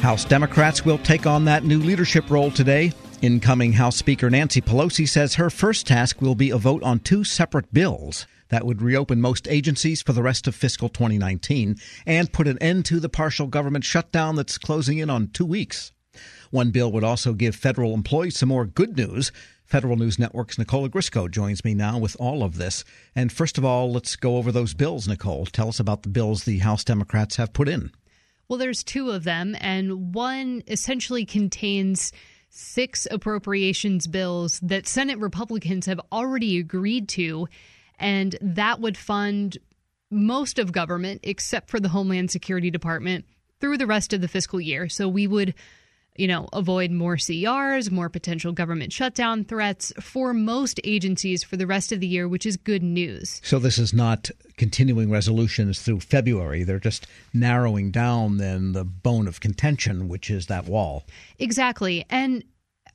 House Democrats will take on that new leadership role today. Incoming House Speaker Nancy Pelosi says her first task will be a vote on two separate bills that would reopen most agencies for the rest of fiscal 2019 and put an end to the partial government shutdown that's closing in on two weeks. One bill would also give federal employees some more good news. Federal News Network's Nicole Ogrysko joins me now with all of this. And first of all, let's go over those bills, Nicole. Tell us about the bills the House Democrats have put in. Well, there's two of them, and one essentially contains six appropriations bills that Senate Republicans have already agreed to, and that would fund most of government except for the Homeland Security Department through the rest of the fiscal year. So we would you know, avoid more CRs, more potential government shutdown threats for most agencies for the rest of the year, which is good news. So this is not continuing resolutions through February. They're just narrowing down then the bone of contention, which is that wall. Exactly. And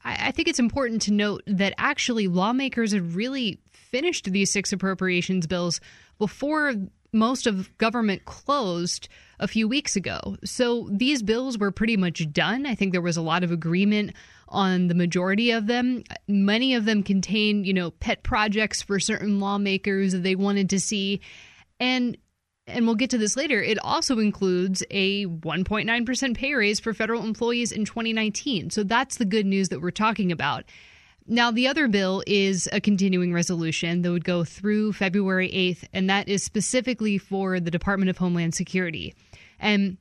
I think it's important to note that actually lawmakers had really finished these six appropriations bills before most of government closed a few weeks ago. So these bills were pretty much done. I think there was a lot of agreement on the majority of them. Many of them contain, you know, pet projects for certain lawmakers that they wanted to see. And and we'll get to this later, it also includes a 1.9% pay raise for federal employees in 2019. So that's the good news that we're talking about. Now, the other bill is a continuing resolution that would go through February 8th, and that is specifically for the Department of Homeland Security. And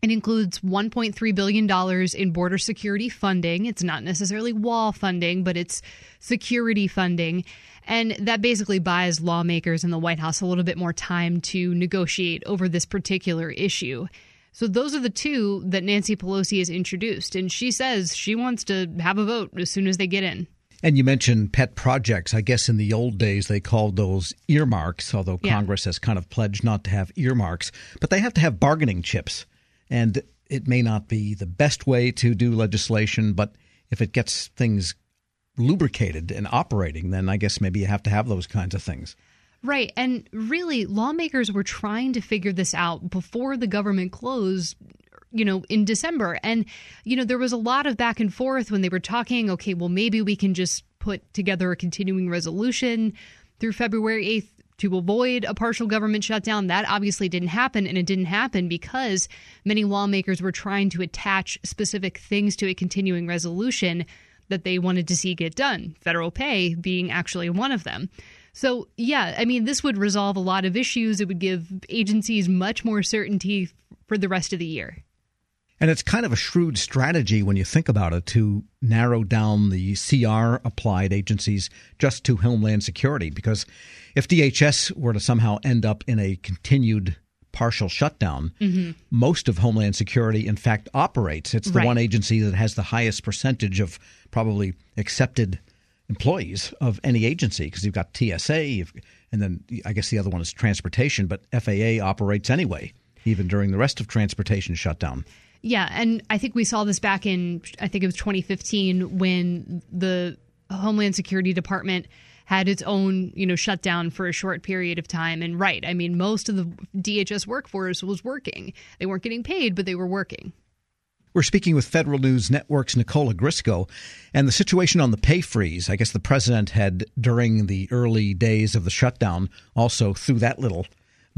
it includes $1.3 billion in border security funding. It's not necessarily wall funding, but it's security funding. And that basically buys lawmakers in the White House a little bit more time to negotiate over this particular issue. So those are the two that Nancy Pelosi has introduced. And she says she wants to have a vote as soon as they get in. And you mentioned pet projects. I guess in the old days they called those earmarks, although yeah. Congress has kind of pledged not to have earmarks. But they have to have bargaining chips. And it may not be the best way to do legislation, but if it gets things lubricated and operating, then I guess maybe you have to have those kinds of things. Right. And really, lawmakers were trying to figure this out before the government closed you know, in December. And, you know, there was a lot of back and forth when they were talking, okay, well, maybe we can just put together a continuing resolution through February 8th to avoid a partial government shutdown. That obviously didn't happen, and it didn't happen because many lawmakers were trying to attach specific things to a continuing resolution that they wanted to see get done, federal pay being actually one of them. So, yeah, I mean, this would resolve a lot of issues. It would give agencies much more certainty for the rest of the year. And it's kind of a shrewd strategy when you think about it to narrow down the CR applied agencies just to Homeland Security. Because if DHS were to somehow end up in a continued partial shutdown, mm-hmm. most of Homeland Security, in fact, operates. It's the right. one agency that has the highest percentage of probably excepted employees of any agency because you've got TSA, and then I guess the other one is transportation, but FAA operates anyway, even during the rest of transportation shutdown. Yeah, and I think we saw this back in I think it was 2015 when the Homeland Security Department had its own, you know, shutdown for a short period of time. And right, I mean, most of the DHS workforce was working. They weren't getting paid, but they were working. We're speaking with Federal News Network's Nicole Ogrysko and the situation on the pay freeze. I guess the president had, during the early days of the shutdown, also threw that little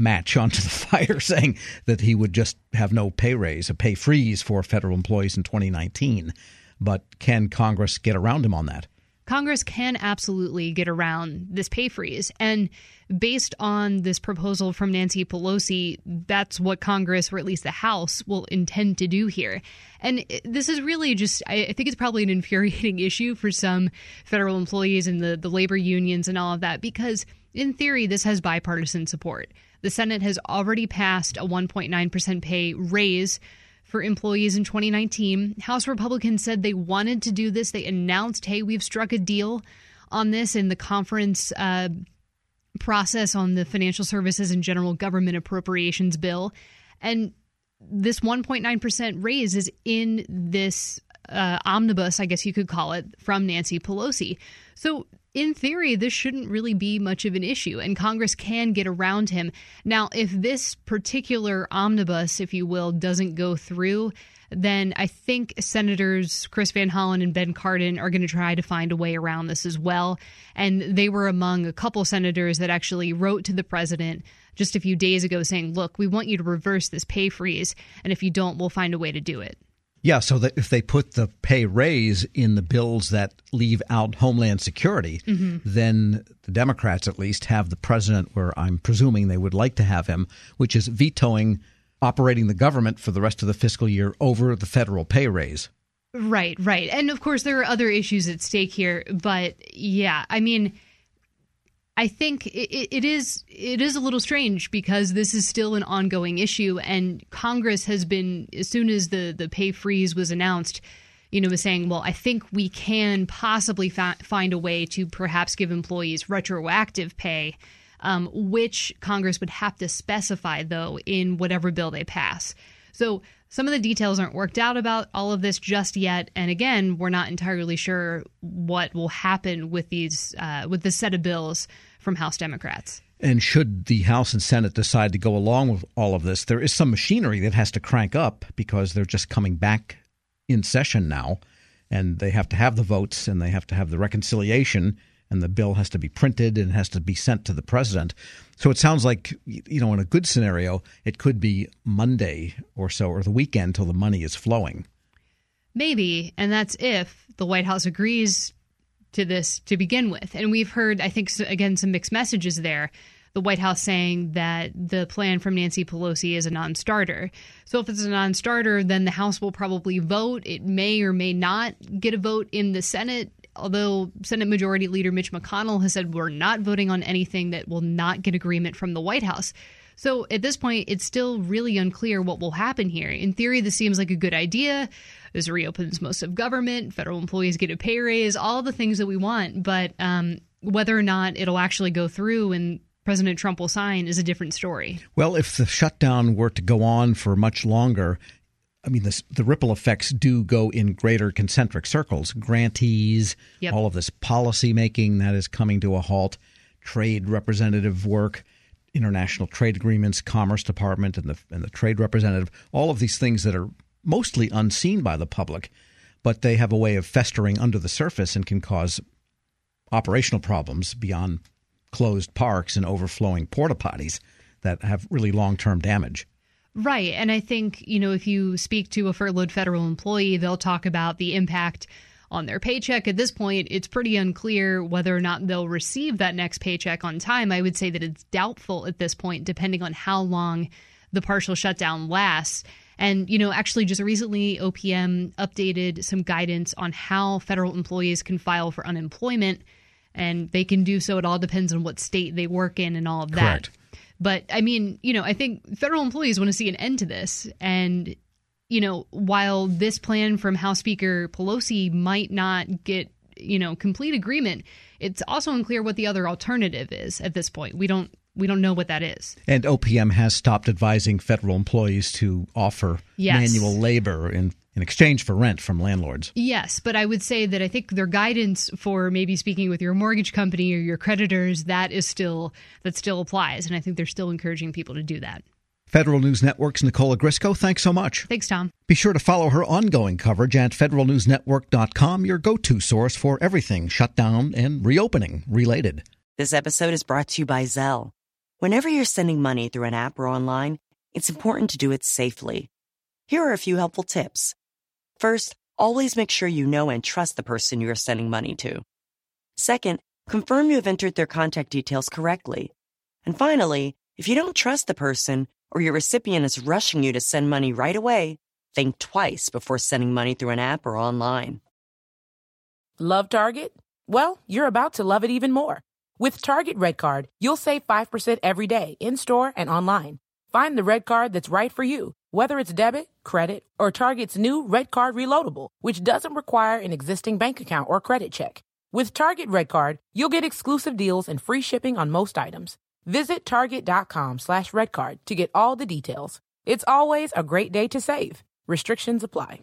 match onto the fire, saying that he would just have no pay raise, a pay freeze for federal employees in 2019. But can Congress get around him on that? Congress can absolutely get around this pay freeze. And based on this proposal from Nancy Pelosi, that's what Congress, or at least the House, will intend to do here. And this is really just, I think it's probably an infuriating issue for some federal employees and the, the labor unions and all of that, because in theory, this has bipartisan support. The Senate has already passed a 1.9% pay raise for employees in 2019. House Republicans said they wanted to do this. They announced, hey, we've struck a deal on this in the conference uh, process on the financial services and general government appropriations bill. And this 1.9% raise is in this uh, omnibus, I guess you could call it, from Nancy Pelosi. So in theory, this shouldn't really be much of an issue, and Congress can get around him. Now, if this particular omnibus, if you will, doesn't go through, then I think Senators Chris Van Hollen and Ben Cardin are going to try to find a way around this as well. And they were among a couple senators that actually wrote to the president just a few days ago saying, look, we want you to reverse this pay freeze. And if you don't, we'll find a way to do it. Yeah, so that if they put the pay raise in the bills that leave out Homeland Security, mm-hmm. then the Democrats at least have the president where I'm presuming they would like to have him, which is vetoing operating the government for the rest of the fiscal year over the federal pay raise. Right, right. And of course, there are other issues at stake here. But yeah, I mean, I think it, it is it is a little strange because this is still an ongoing issue, and Congress has been as soon as the the pay freeze was announced, you know, was saying, well, I think we can possibly fa- find a way to perhaps give employees retroactive pay um, which Congress would have to specify, though, in whatever bill they pass. So some of the details aren't worked out about all of this just yet, and again, we're not entirely sure what will happen with these uh, with this set of bills from House Democrats. And should the House and Senate decide to go along with all of this, there is some machinery that has to crank up because they're just coming back in session now, and they have to have the votes and they have to have the reconciliation and the bill has to be printed and has to be sent to the president. So it sounds like, you know, in a good scenario, it could be Monday or so or the weekend till the money is flowing. Maybe. And that's if the White House agrees to this to begin with. And we've heard, I think, again, some mixed messages there. The White House saying that the plan from Nancy Pelosi is a non starter. So, if it's a non starter, then the House will probably vote. It may or may not get a vote in the Senate although Senate Majority Leader Mitch McConnell has said we're not voting on anything that will not get agreement from the White House. So at this point, it's still really unclear what will happen here. In theory, this seems like a good idea. This reopens most of government, federal employees get a pay raise, all the things that we want. But um, whether or not it'll actually go through and President Trump will sign is a different story. Well, if the shutdown were to go on for much longer, I mean, this, the ripple effects do go in greater concentric circles. Grantees, yep. all of this policy making that is coming to a halt, trade representative work, international trade agreements, Commerce Department, and the and the trade representative. All of these things that are mostly unseen by the public, but they have a way of festering under the surface and can cause operational problems beyond closed parks and overflowing porta potties that have really long term damage. Right. And I think, you know, if you speak to a furloughed federal employee, they'll talk about the impact on their paycheck. At this point, it's pretty unclear whether or not they'll receive that next paycheck on time. I would say that it's doubtful at this point, depending on how long the partial shutdown lasts. And, you know, actually, just recently, OPM updated some guidance on how federal employees can file for unemployment. And they can do so. It all depends on what state they work in and all of that. Correct. But I mean, you know, I think federal employees want to see an end to this. And, you know, while this plan from House Speaker Pelosi might not get, you know, complete agreement, it's also unclear what the other alternative is at this point. We don't we don't know what that is. And OPM has stopped advising federal employees to offer yes. manual labor in in exchange for rent from landlords. Yes, but I would say that I think their guidance for maybe speaking with your mortgage company or your creditors that is still that still applies and I think they're still encouraging people to do that. Federal News Network's Nicole Ogrysko, thanks so much. Thanks, Tom. Be sure to follow her ongoing coverage at federalnewsnetwork.com, your go-to source for everything shutdown and reopening related. This episode is brought to you by Zelle. Whenever you're sending money through an app or online, it's important to do it safely. Here are a few helpful tips. First, always make sure you know and trust the person you are sending money to. Second, confirm you have entered their contact details correctly. And finally, if you don't trust the person or your recipient is rushing you to send money right away, think twice before sending money through an app or online. Love Target? Well, you're about to love it even more. With Target Red Card, you'll save 5% every day in store and online. Find the red card that's right for you whether it's debit, credit, or Target's new Red Card Reloadable, which doesn't require an existing bank account or credit check. With Target Red Card, you'll get exclusive deals and free shipping on most items. Visit target.com slash redcard to get all the details. It's always a great day to save. Restrictions apply.